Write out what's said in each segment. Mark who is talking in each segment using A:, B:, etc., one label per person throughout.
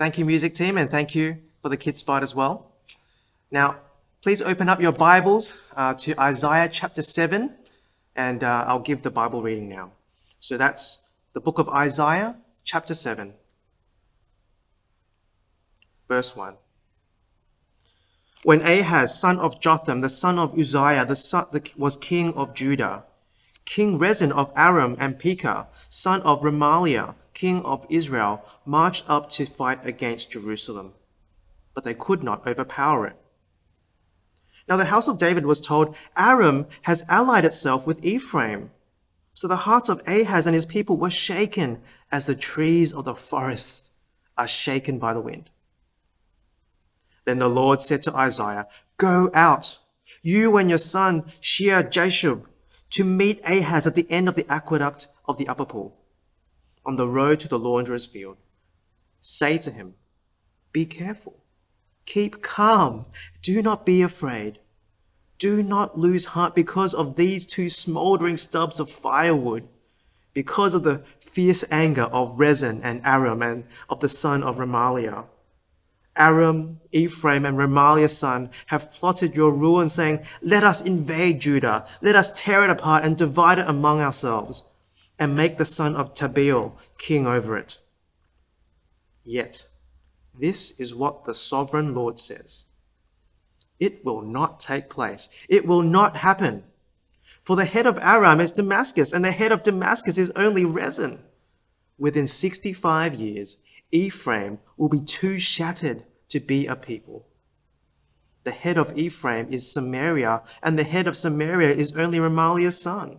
A: Thank you, music team, and thank you for the kids spot as well. Now, please open up your Bibles uh, to Isaiah chapter 7, and uh, I'll give the Bible reading now. So that's the book of Isaiah, chapter 7, verse 1. When Ahaz, son of Jotham, the son of Uzziah, the son, the, was king of Judah, King Rezin of Aram and Pekah, son of Remaliah, king of Israel, marched up to fight against Jerusalem, but they could not overpower it. Now the house of David was told, Aram has allied itself with Ephraim. So the hearts of Ahaz and his people were shaken as the trees of the forest are shaken by the wind. Then the Lord said to Isaiah, Go out, you and your son Shear Jashub, to meet Ahaz at the end of the aqueduct of the upper pool, on the road to the launderer's field. Say to him, Be careful, keep calm, do not be afraid. Do not lose heart because of these two smoldering stubs of firewood, because of the fierce anger of Rezin and Aram and of the son of Remaliah. Aram, Ephraim, and Remaliah's son have plotted your ruin, saying, Let us invade Judah, let us tear it apart and divide it among ourselves, and make the son of Tabeel king over it. Yet, this is what the sovereign Lord says It will not take place, it will not happen. For the head of Aram is Damascus, and the head of Damascus is only Rezin. Within 65 years, Ephraim will be too shattered to be a people. The head of Ephraim is Samaria, and the head of Samaria is only Remaliah's son.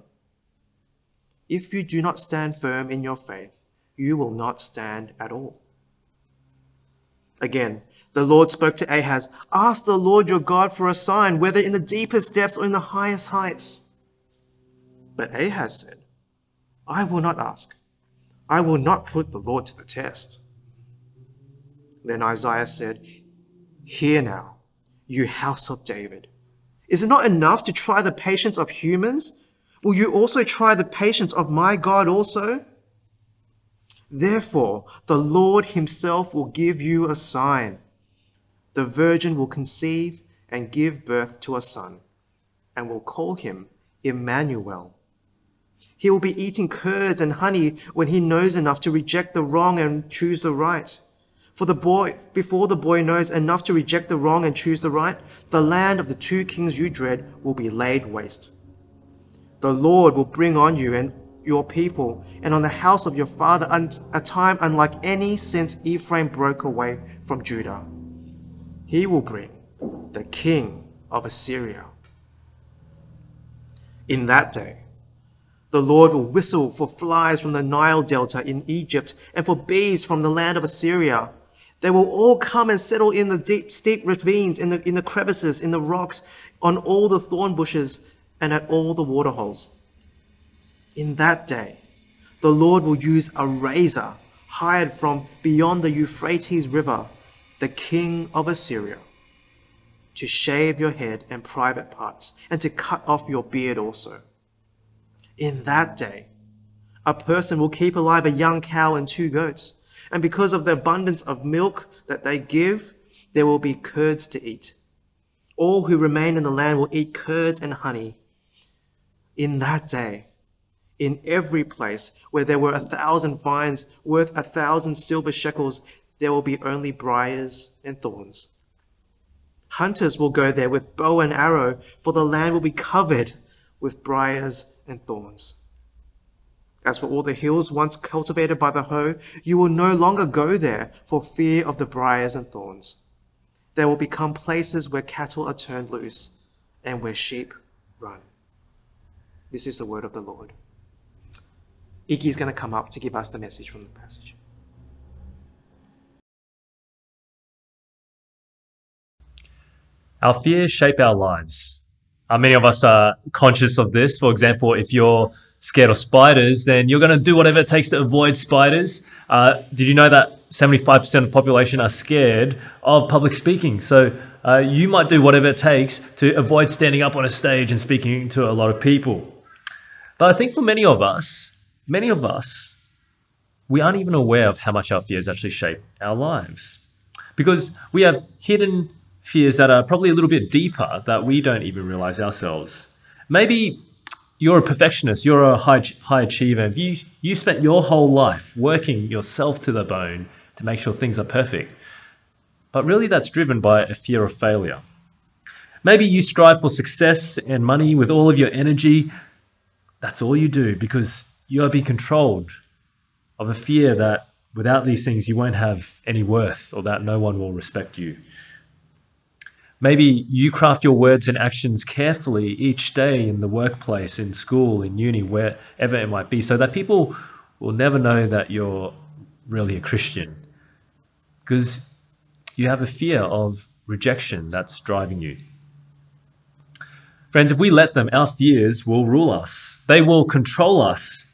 A: If you do not stand firm in your faith, you will not stand at all. Again, the Lord spoke to Ahaz Ask the Lord your God for a sign, whether in the deepest depths or in the highest heights. But Ahaz said, I will not ask. I will not put the Lord to the test. Then Isaiah said, Hear now, you house of David. Is it not enough to try the patience of humans? Will you also try the patience of my God also? Therefore, the Lord himself will give you a sign. The virgin will conceive and give birth to a son, and will call him Emmanuel. He will be eating curds and honey when he knows enough to reject the wrong and choose the right. For the boy, before the boy knows enough to reject the wrong and choose the right, the land of the two kings you dread will be laid waste. The Lord will bring on you and your people and on the house of your father a time unlike any since Ephraim broke away from Judah. He will bring the king of Assyria. In that day, the Lord will whistle for flies from the Nile Delta in Egypt and for bees from the land of Assyria. They will all come and settle in the deep, steep ravines, in the, in the crevices, in the rocks, on all the thorn bushes, and at all the waterholes. In that day, the Lord will use a razor hired from beyond the Euphrates River, the king of Assyria, to shave your head and private parts, and to cut off your beard also. In that day, a person will keep alive a young cow and two goats and because of the abundance of milk that they give, there will be curds to eat. All who remain in the land will eat curds and honey. In that day, in every place where there were a thousand vines worth a thousand silver shekels, there will be only briars and thorns. Hunters will go there with bow and arrow, for the land will be covered with briars and thorns. As for all the hills once cultivated by the hoe, you will no longer go there for fear of the briars and thorns. They will become places where cattle are turned loose and where sheep run. This is the word of the Lord. Iki is going to come up to give us the message from the passage.
B: Our fears shape our lives. Uh, many of us are conscious of this. For example, if you're scared of spiders, then you're going to do whatever it takes to avoid spiders. Uh, did you know that 75% of the population are scared of public speaking? So uh, you might do whatever it takes to avoid standing up on a stage and speaking to a lot of people. But I think for many of us, many of us we aren't even aware of how much our fears actually shape our lives. Because we have hidden fears that are probably a little bit deeper that we don't even realize ourselves. Maybe you're a perfectionist, you're a high, high achiever. You, you spent your whole life working yourself to the bone to make sure things are perfect. But really, that's driven by a fear of failure. Maybe you strive for success and money with all of your energy. That's all you do because you are being controlled of a fear that without these things you won't have any worth or that no one will respect you. Maybe you craft your words and actions carefully each day in the workplace, in school, in uni, wherever it might be, so that people will never know that you're really a Christian. Because you have a fear of rejection that's driving you. Friends, if we let them, our fears will rule us. They will control us.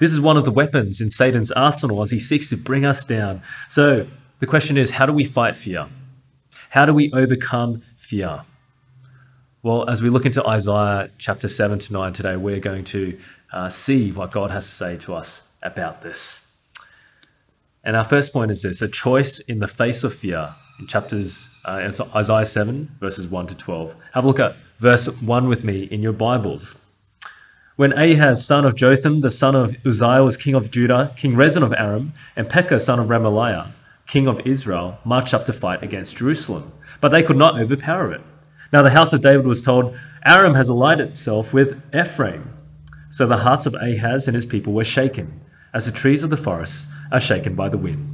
B: This is one of the weapons in Satan's arsenal as he seeks to bring us down. So the question is how do we fight fear? How do we overcome fear? Well, as we look into Isaiah chapter 7 to 9 today, we're going to uh, see what God has to say to us about this. And our first point is this a choice in the face of fear in chapters uh, Isaiah 7, verses 1 to 12. Have a look at verse 1 with me in your Bibles. When Ahaz, son of Jotham, the son of Uzziah, was king of Judah, King Rezin of Aram, and Pekah, son of Remaliah, king of Israel, marched up to fight against Jerusalem. But they could not overpower it. Now the house of David was told, Aram has allied itself with Ephraim. So the hearts of Ahaz and his people were shaken, as the trees of the forest are shaken by the wind.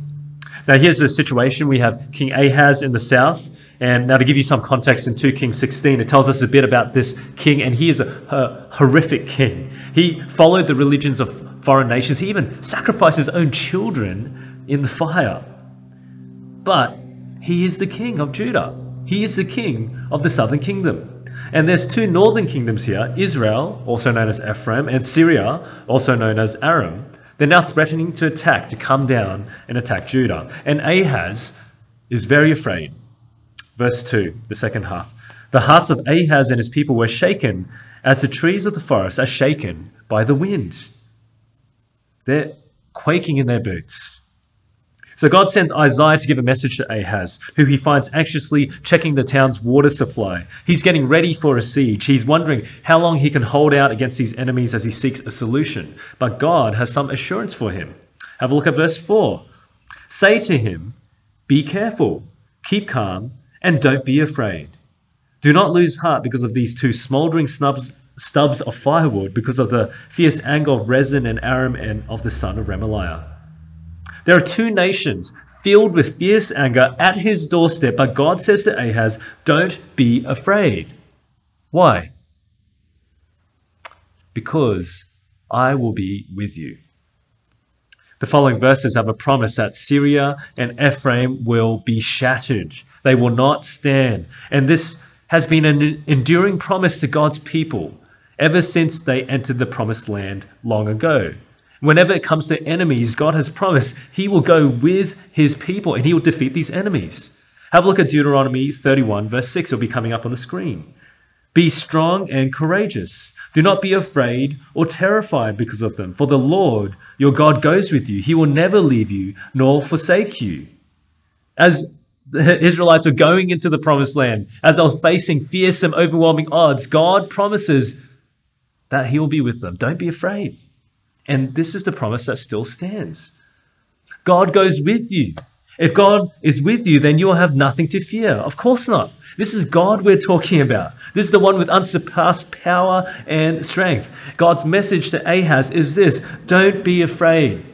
B: Now, here's the situation we have King Ahaz in the south. And now, to give you some context in 2 Kings 16, it tells us a bit about this king, and he is a, a horrific king. He followed the religions of foreign nations, he even sacrificed his own children in the fire. But he is the king of Judah, he is the king of the southern kingdom. And there's two northern kingdoms here Israel, also known as Ephraim, and Syria, also known as Aram. They're now threatening to attack, to come down and attack Judah. And Ahaz is very afraid. Verse 2, the second half. The hearts of Ahaz and his people were shaken as the trees of the forest are shaken by the wind. They're quaking in their boots. So God sends Isaiah to give a message to Ahaz, who he finds anxiously checking the town's water supply. He's getting ready for a siege. He's wondering how long he can hold out against these enemies as he seeks a solution. But God has some assurance for him. Have a look at verse 4. Say to him, Be careful, keep calm, and don't be afraid. Do not lose heart because of these two smoldering snubs, stubs of firewood, because of the fierce anger of Rezin and Aram and of the son of Remaliah. There are two nations filled with fierce anger at his doorstep, but God says to Ahaz, Don't be afraid. Why? Because I will be with you. The following verses have a promise that Syria and Ephraim will be shattered. They will not stand. And this has been an enduring promise to God's people ever since they entered the promised land long ago. Whenever it comes to enemies, God has promised He will go with His people and He will defeat these enemies. Have a look at Deuteronomy 31, verse 6. It'll be coming up on the screen. Be strong and courageous. Do not be afraid or terrified because of them, for the Lord your God goes with you. He will never leave you nor forsake you. As the Israelites were going into the promised land, as they were facing fearsome, overwhelming odds, God promises that He will be with them. Don't be afraid. And this is the promise that still stands God goes with you. If God is with you, then you will have nothing to fear. Of course not. This is God we're talking about. This is the one with unsurpassed power and strength. God's message to Ahaz is this don't be afraid.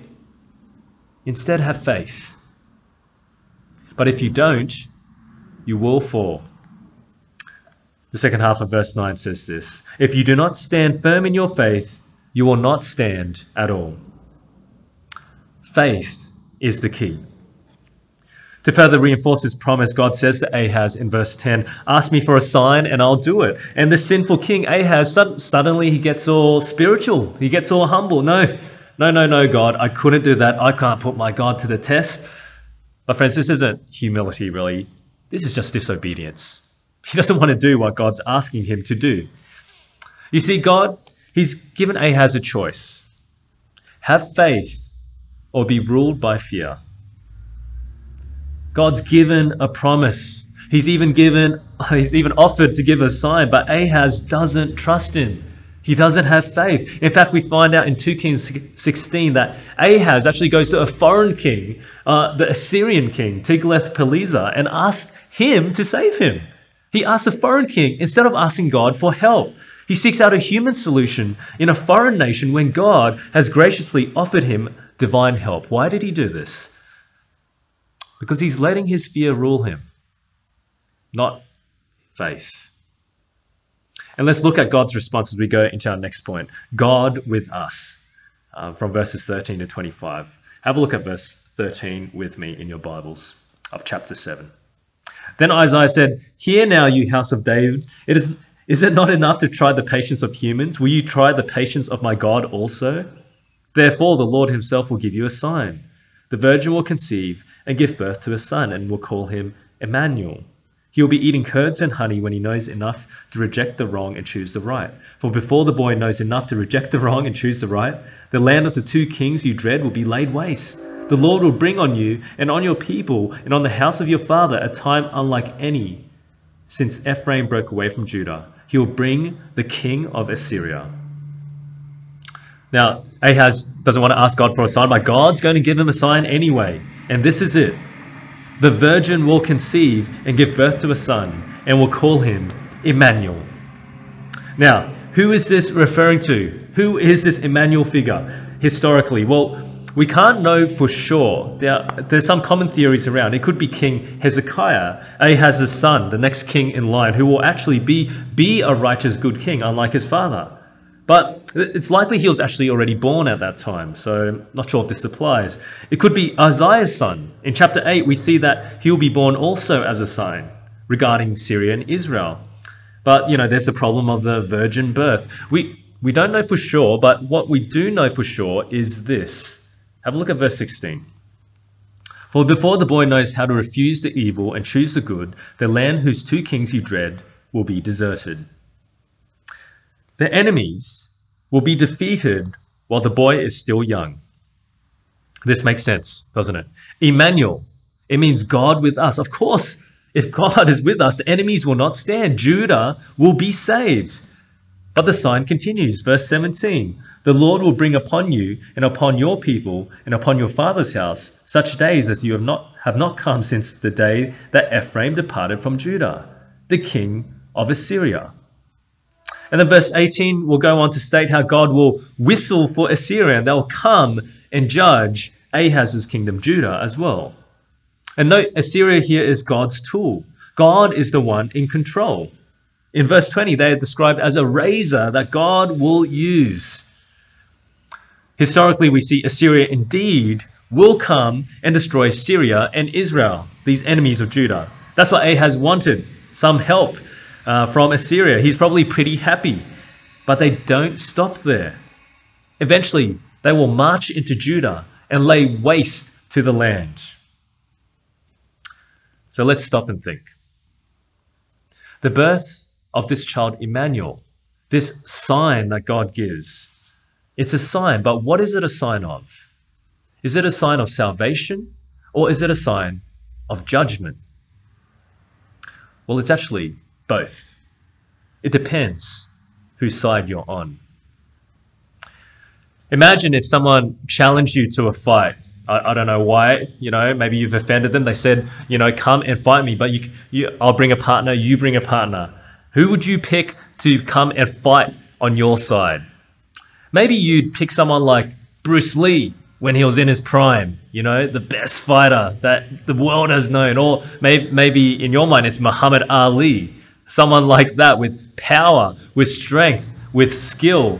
B: Instead, have faith. But if you don't, you will fall. The second half of verse 9 says this If you do not stand firm in your faith, you will not stand at all. Faith is the key. To further reinforce his promise, God says to Ahaz in verse 10, Ask me for a sign and I'll do it. And the sinful king Ahaz, suddenly he gets all spiritual. He gets all humble. No, no, no, no, God, I couldn't do that. I can't put my God to the test. But, friends, this isn't humility, really. This is just disobedience. He doesn't want to do what God's asking him to do. You see, God He's given Ahaz a choice have faith or be ruled by fear. God's given a promise. He's even given he's even offered to give a sign, but Ahaz doesn't trust him. He doesn't have faith. In fact, we find out in 2 Kings 16 that Ahaz actually goes to a foreign king, uh, the Assyrian king, Tiglath-Pileser, and asks him to save him. He asks a foreign king instead of asking God for help. He seeks out a human solution in a foreign nation when God has graciously offered him divine help. Why did he do this? Because he's letting his fear rule him, not faith. And let's look at God's response as we go into our next point God with us, uh, from verses 13 to 25. Have a look at verse 13 with me in your Bibles of chapter 7. Then Isaiah said, Hear now, you house of David. It is, is it not enough to try the patience of humans? Will you try the patience of my God also? Therefore, the Lord himself will give you a sign. The virgin will conceive and give birth to a son, and will call him Emmanuel. He will be eating curds and honey when he knows enough to reject the wrong and choose the right. For before the boy knows enough to reject the wrong and choose the right, the land of the two kings you dread will be laid waste. The Lord will bring on you and on your people and on the house of your father a time unlike any since Ephraim broke away from Judah. He will bring the king of Assyria. Now, Ahaz doesn't want to ask God for a sign, but God's going to give him a sign anyway. And this is it the virgin will conceive and give birth to a son, and will call him Emmanuel. Now, who is this referring to? Who is this Emmanuel figure historically? Well, we can't know for sure. There are, there's some common theories around. It could be King Hezekiah, Ahaz's son, the next king in line, who will actually be, be a righteous, good king, unlike his father. But it's likely he was actually already born at that time, so not sure if this applies. It could be Isaiah's son. In chapter 8, we see that he'll be born also as a sign regarding Syria and Israel. But, you know, there's the problem of the virgin birth. We, we don't know for sure, but what we do know for sure is this. Have a look at verse 16. For before the boy knows how to refuse the evil and choose the good, the land whose two kings you dread will be deserted. The enemies will be defeated while the boy is still young. This makes sense, doesn't it? Emmanuel, it means God with us. Of course, if God is with us, the enemies will not stand. Judah will be saved. But the sign continues, verse 17 The Lord will bring upon you and upon your people and upon your father's house such days as you have not, have not come since the day that Ephraim departed from Judah, the king of Assyria. And then verse 18 will go on to state how God will whistle for Assyria they'll come and judge Ahaz's kingdom, Judah, as well. And note, Assyria here is God's tool. God is the one in control. In verse 20, they are described as a razor that God will use. Historically, we see Assyria indeed will come and destroy Syria and Israel, these enemies of Judah. That's what Ahaz wanted some help uh, from Assyria. He's probably pretty happy. But they don't stop there. Eventually, they will march into Judah and lay waste to the land. So let's stop and think. The birth of this child, Emmanuel, this sign that God gives, it's a sign, but what is it a sign of? Is it a sign of salvation or is it a sign of judgment? Well, it's actually both. It depends whose side you're on. Imagine if someone challenged you to a fight. I, I, don't know why, you know, maybe you've offended them. They said, you know, come and fight me, but you, you, I'll bring a partner, you bring a partner. Who would you pick to come and fight on your side? Maybe you'd pick someone like Bruce Lee when he was in his prime, you know, the best fighter that the world has known. Or maybe, maybe in your mind, it's Muhammad Ali someone like that with power, with strength, with skill.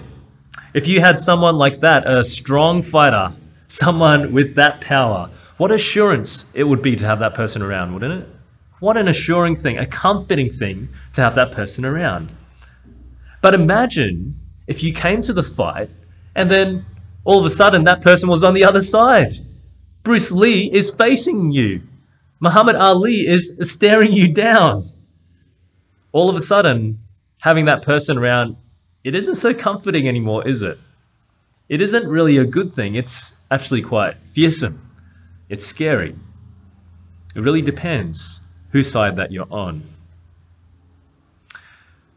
B: If you had someone like that, a strong fighter, someone with that power, what assurance it would be to have that person around, wouldn't it? What an assuring thing, a comforting thing to have that person around. But imagine if you came to the fight and then all of a sudden that person was on the other side. Bruce Lee is facing you. Muhammad Ali is staring you down all of a sudden, having that person around, it isn't so comforting anymore, is it? It isn't really a good thing. It's actually quite fearsome. It's scary. It really depends whose side that you're on.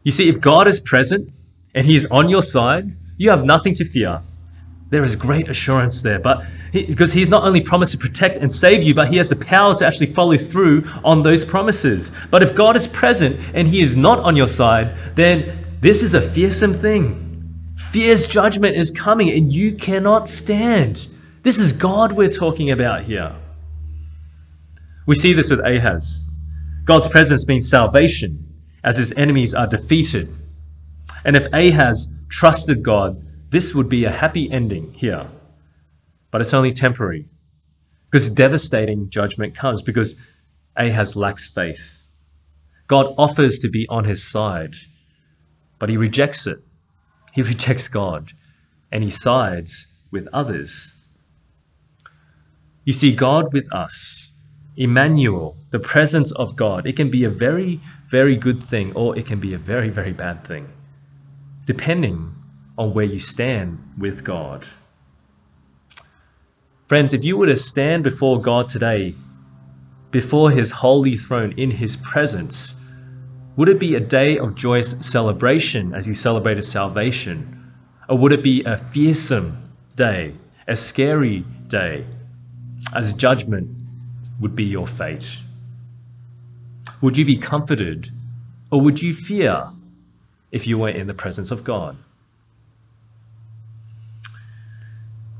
B: You see, if God is present and He is on your side, you have nothing to fear. There is great assurance there, but he, because He's not only promised to protect and save you, but He has the power to actually follow through on those promises. But if God is present and He is not on your side, then this is a fearsome thing. Fierce judgment is coming and you cannot stand. This is God we're talking about here. We see this with Ahaz. God's presence means salvation as his enemies are defeated. And if Ahaz trusted God, this would be a happy ending here. But it's only temporary because devastating judgment comes because Ahaz lacks faith. God offers to be on his side, but he rejects it. He rejects God and he sides with others. You see, God with us, Emmanuel, the presence of God, it can be a very, very good thing or it can be a very, very bad thing, depending on where you stand with God. Friends, if you were to stand before God today, before his holy throne in his presence, would it be a day of joyous celebration as you celebrated salvation? Or would it be a fearsome day, a scary day, as judgment would be your fate? Would you be comforted or would you fear if you were in the presence of God?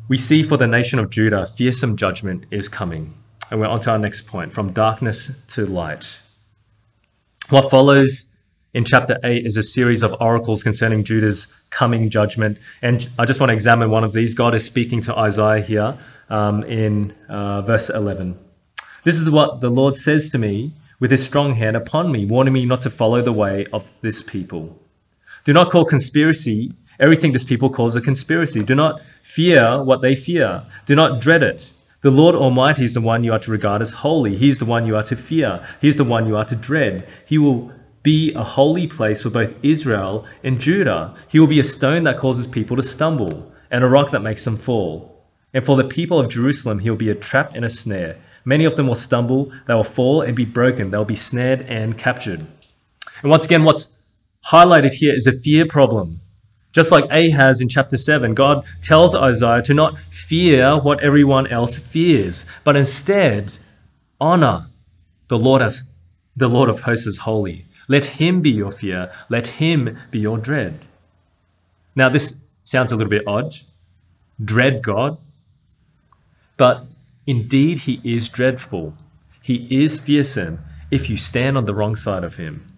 B: We see for the nation of Judah, fearsome judgment is coming. And we're on to our next point from darkness to light. What follows in chapter 8 is a series of oracles concerning Judah's coming judgment. And I just want to examine one of these. God is speaking to Isaiah here um, in uh, verse 11. This is what the Lord says to me with his strong hand upon me, warning me not to follow the way of this people. Do not call conspiracy everything this people calls a conspiracy. Do not fear what they fear. Do not dread it. The Lord Almighty is the one you are to regard as holy. He is the one you are to fear. He is the one you are to dread. He will be a holy place for both Israel and Judah. He will be a stone that causes people to stumble and a rock that makes them fall. And for the people of Jerusalem, he will be a trap and a snare. Many of them will stumble, they will fall and be broken, they'll be snared and captured. And once again, what's highlighted here is a fear problem. Just like Ahaz in chapter 7, God tells Isaiah to not fear what everyone else fears, but instead honor the Lord as the Lord of hosts is holy. Let him be your fear, let him be your dread. Now, this sounds a little bit odd. Dread God. But indeed, he is dreadful. He is fearsome if you stand on the wrong side of him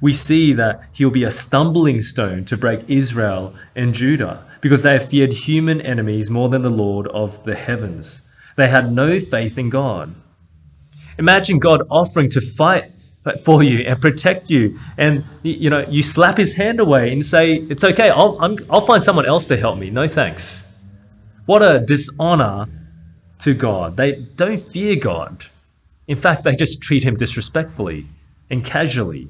B: we see that he'll be a stumbling stone to break Israel and Judah because they have feared human enemies more than the Lord of the heavens. They had no faith in God. Imagine God offering to fight for you and protect you, and you know you slap His hand away and say, "It's okay. I'll i will find someone else to help me. No thanks." What a dishonor to God. They don't fear God. In fact, they just treat Him disrespectfully and casually.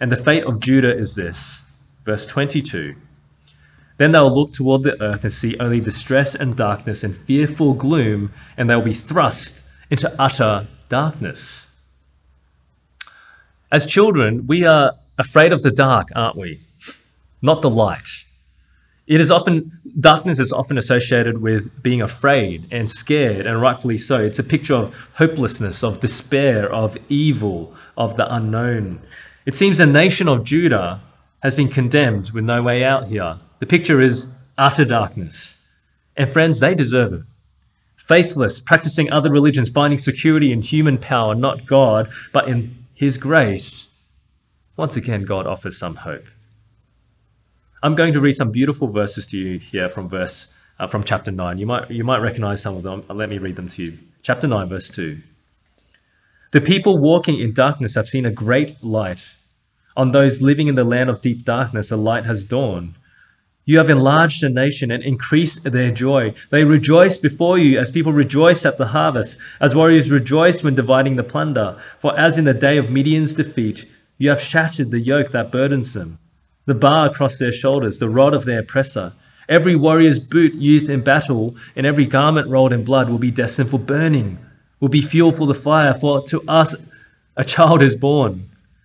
B: And the fate of Judah is this. Verse 22 Then they will look toward the earth and see only distress and darkness and fearful gloom, and they will be thrust into utter darkness. As children, we are afraid of the dark, aren't we? Not the light. It is often, darkness is often associated with being afraid and scared, and rightfully so. It's a picture of hopelessness, of despair, of evil, of the unknown. It seems the nation of Judah has been condemned with no way out here. The picture is utter darkness. And friends, they deserve it. Faithless, practicing other religions, finding security in human power, not God, but in His grace. Once again, God offers some hope. I'm going to read some beautiful verses to you here from verse uh, from chapter 9. You might you might recognize some of them. Let me read them to you. Chapter 9 verse 2. The people walking in darkness have seen a great light. On those living in the land of deep darkness, a light has dawned. You have enlarged the nation and increased their joy. They rejoice before you as people rejoice at the harvest, as warriors rejoice when dividing the plunder. For as in the day of Midian's defeat, you have shattered the yoke that burdens them, the bar across their shoulders, the rod of their oppressor, Every warrior's boot used in battle and every garment rolled in blood will be destined for burning, will be fuel for the fire. For to us a child is born,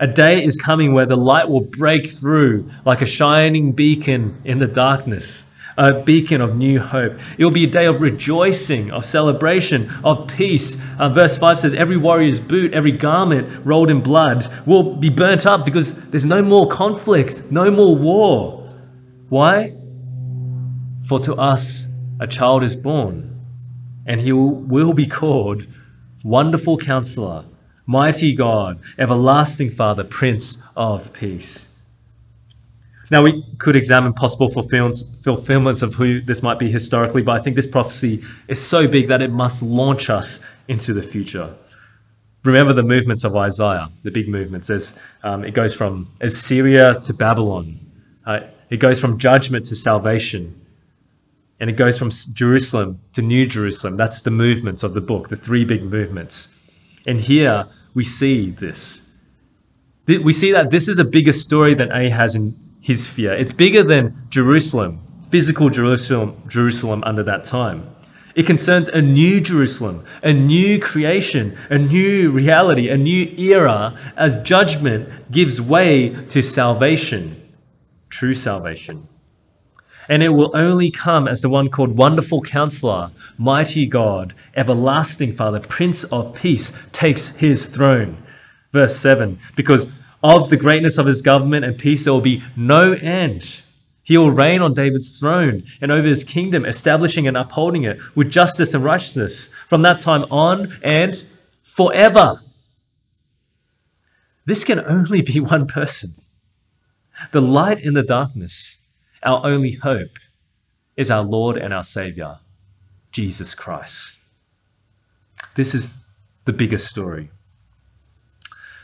B: A day is coming where the light will break through like a shining beacon in the darkness, a beacon of new hope. It will be a day of rejoicing, of celebration, of peace. Uh, verse 5 says, Every warrior's boot, every garment rolled in blood will be burnt up because there's no more conflict, no more war. Why? For to us a child is born, and he will, will be called Wonderful Counselor Mighty God, everlasting Father, Prince of Peace. Now, we could examine possible fulfillments of who this might be historically, but I think this prophecy is so big that it must launch us into the future. Remember the movements of Isaiah, the big movements, as um, it goes from Assyria to Babylon, uh, it goes from judgment to salvation, and it goes from Jerusalem to New Jerusalem. That's the movements of the book, the three big movements. And here we see this. We see that this is a bigger story than Ahaz in his fear. It's bigger than Jerusalem, physical Jerusalem, Jerusalem under that time. It concerns a new Jerusalem, a new creation, a new reality, a new era as judgment gives way to salvation, true salvation. And it will only come as the one called Wonderful Counselor, Mighty God, Everlasting Father, Prince of Peace takes his throne. Verse 7 Because of the greatness of his government and peace, there will be no end. He will reign on David's throne and over his kingdom, establishing and upholding it with justice and righteousness from that time on and forever. This can only be one person. The light in the darkness our only hope is our Lord and our Savior, Jesus Christ. This is the biggest story.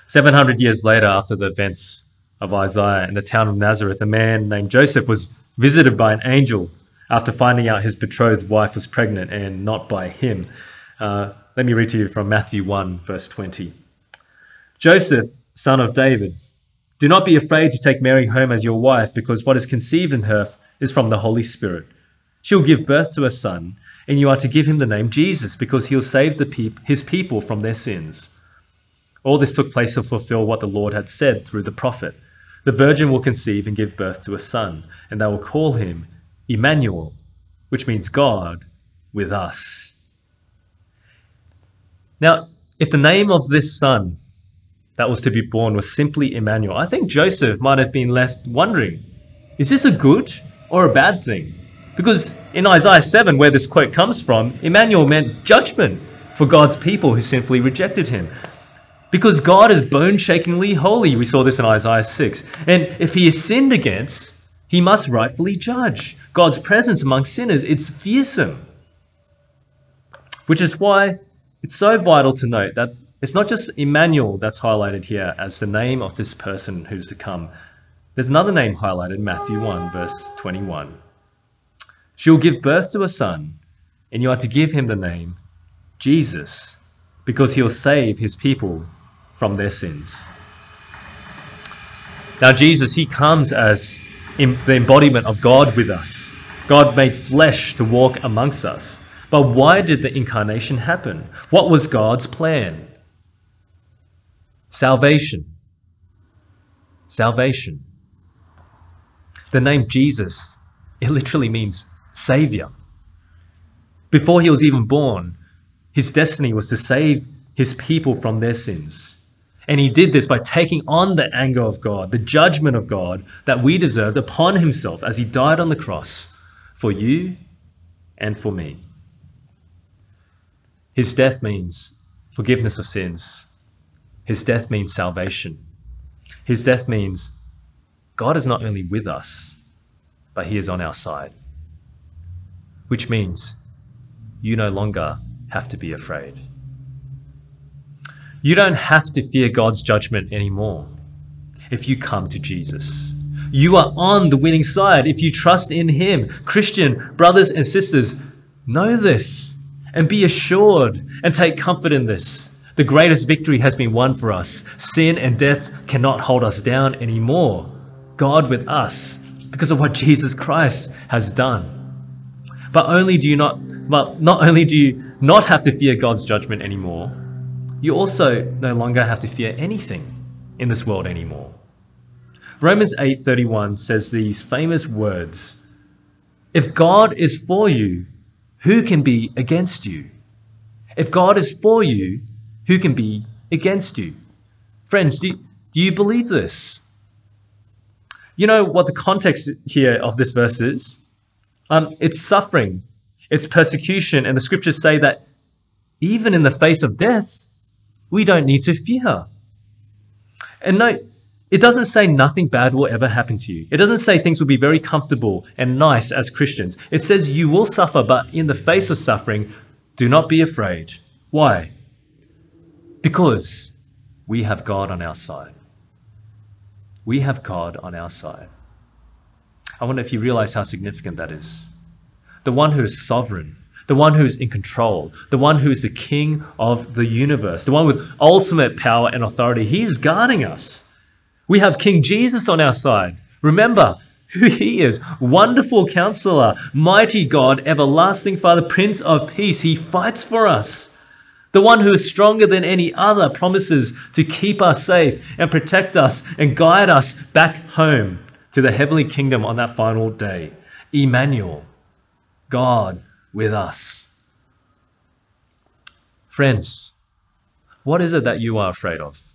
B: 700 years later, after the events of Isaiah in the town of Nazareth, a man named Joseph was visited by an angel after finding out his betrothed wife was pregnant and not by him. Uh, let me read to you from Matthew 1, verse 20. Joseph, son of David, do not be afraid to take Mary home as your wife, because what is conceived in her is from the Holy Spirit. She will give birth to a son, and you are to give him the name Jesus, because he will save the his people from their sins. All this took place to fulfill what the Lord had said through the prophet. The virgin will conceive and give birth to a son, and they will call him Emmanuel, which means God with us. Now, if the name of this son that was to be born was simply Emmanuel. I think Joseph might have been left wondering is this a good or a bad thing? Because in Isaiah 7, where this quote comes from, Emmanuel meant judgment for God's people who sinfully rejected him. Because God is bone shakingly holy. We saw this in Isaiah 6. And if he is sinned against, he must rightfully judge. God's presence among sinners, it's fearsome. Which is why it's so vital to note that it's not just Emmanuel that's highlighted here as the name of this person who's to come. There's another name highlighted, Matthew 1, verse 21. She'll give birth to a son, and you are to give him the name Jesus, because he'll save his people from their sins. Now, Jesus, he comes as the embodiment of God with us. God made flesh to walk amongst us. But why did the incarnation happen? What was God's plan? Salvation. Salvation. The name Jesus, it literally means Savior. Before he was even born, his destiny was to save his people from their sins. And he did this by taking on the anger of God, the judgment of God that we deserved upon himself as he died on the cross for you and for me. His death means forgiveness of sins, his death means salvation. His death means God is not only with us, but He is on our side. Which means you no longer have to be afraid. You don't have to fear God's judgment anymore if you come to Jesus. You are on the winning side if you trust in Him. Christian brothers and sisters, know this and be assured and take comfort in this. The greatest victory has been won for us. Sin and death cannot hold us down anymore. God with us because of what Jesus Christ has done. But only do you not well, not only do you not have to fear God's judgment anymore, you also no longer have to fear anything in this world anymore. Romans 8:31 says these famous words, "If God is for you, who can be against you? If God is for you, who can be against you?" Friends, do, do you believe this? You know what the context here of this verse is? Um, it's suffering, it's persecution, and the scriptures say that even in the face of death, we don't need to fear. And note, it doesn't say nothing bad will ever happen to you. It doesn't say things will be very comfortable and nice as Christians. It says you will suffer, but in the face of suffering, do not be afraid. Why? Because we have God on our side. We have God on our side. I wonder if you realize how significant that is. The one who is sovereign, the one who is in control, the one who is the king of the universe, the one with ultimate power and authority, he is guarding us. We have King Jesus on our side. Remember who he is wonderful counselor, mighty God, everlasting Father, Prince of Peace. He fights for us. The one who is stronger than any other promises to keep us safe and protect us and guide us back home to the heavenly kingdom on that final day. Emmanuel, God with us. Friends, what is it that you are afraid of?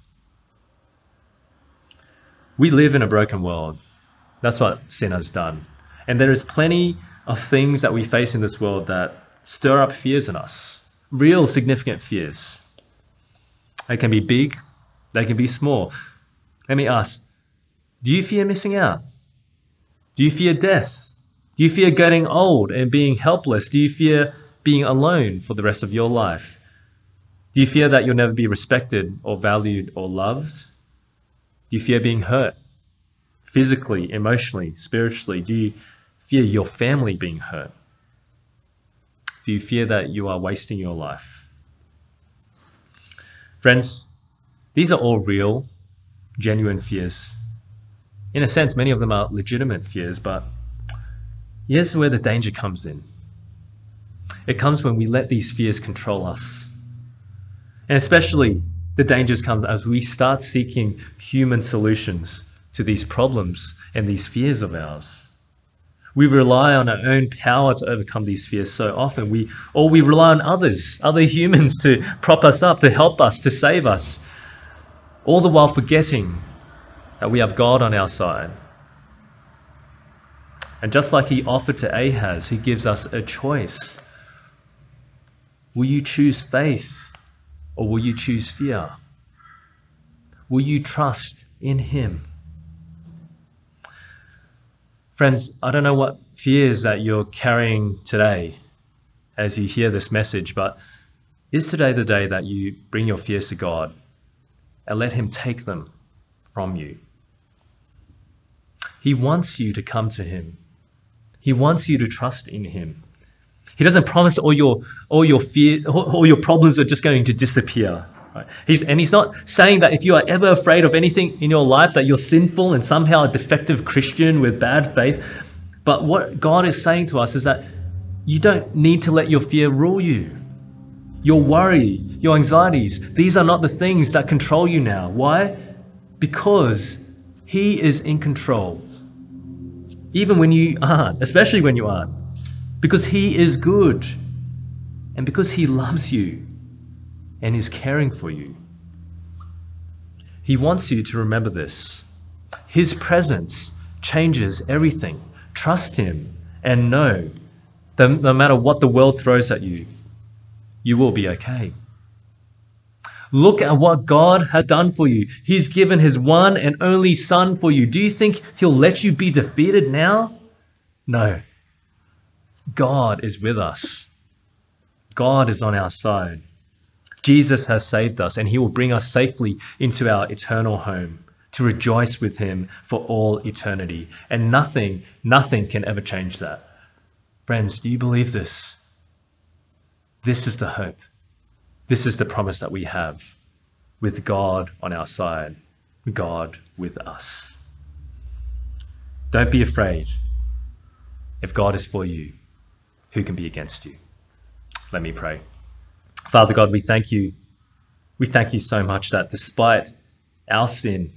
B: We live in a broken world. That's what sin has done. And there is plenty of things that we face in this world that stir up fears in us, real significant fears. They can be big, they can be small. Let me ask do you fear missing out? Do you fear death? Do you fear getting old and being helpless? Do you fear being alone for the rest of your life? Do you fear that you'll never be respected or valued or loved? Do you fear being hurt physically, emotionally, spiritually? Do you fear your family being hurt? Do you fear that you are wasting your life? Friends, these are all real, genuine fears. In a sense, many of them are legitimate fears, but here's where the danger comes in. It comes when we let these fears control us. And especially the dangers come as we start seeking human solutions to these problems and these fears of ours. We rely on our own power to overcome these fears so often. We, or we rely on others, other humans to prop us up, to help us, to save us, all the while forgetting that we have God on our side. And just like he offered to Ahaz, he gives us a choice. Will you choose faith or will you choose fear? Will you trust in him? Friends, I don't know what fears that you're carrying today as you hear this message, but is today the day that you bring your fears to God and let Him take them from you? He wants you to come to Him. He wants you to trust in Him. He doesn't promise all your all your fear, all your problems are just going to disappear. Right? He's, and he's not saying that if you are ever afraid of anything in your life that you're sinful and somehow a defective Christian with bad faith. But what God is saying to us is that you don't need to let your fear rule you. Your worry, your anxieties, these are not the things that control you now. Why? Because He is in control. Even when you aren't, especially when you aren't. Because He is good. And because He loves you and is caring for you. He wants you to remember this. His presence changes everything. Trust Him and know that no matter what the world throws at you, you will be okay. Look at what God has done for you. He's given His one and only Son for you. Do you think He'll let you be defeated now? No. God is with us. God is on our side. Jesus has saved us, and he will bring us safely into our eternal home to rejoice with him for all eternity. And nothing, nothing can ever change that. Friends, do you believe this? This is the hope. This is the promise that we have with God on our side, God with us. Don't be afraid. If God is for you, who can be against you? Let me pray. Father God, we thank you. We thank you so much that despite our sin,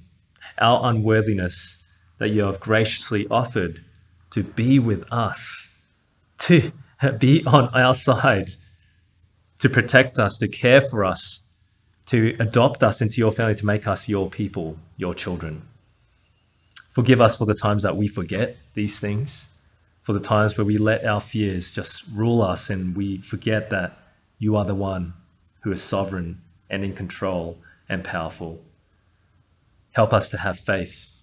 B: our unworthiness, that you have graciously offered to be with us, to be on our side, to protect us, to care for us, to adopt us into your family, to make us your people, your children. Forgive us for the times that we forget these things, for the times where we let our fears just rule us and we forget that you are the one who is sovereign and in control and powerful. Help us to have faith,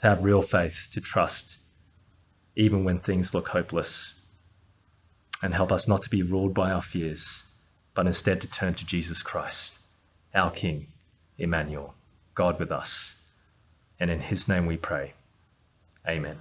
B: to have real faith, to trust, even when things look hopeless. And help us not to be ruled by our fears, but instead to turn to Jesus Christ, our King, Emmanuel, God with us. And in his name we pray. Amen.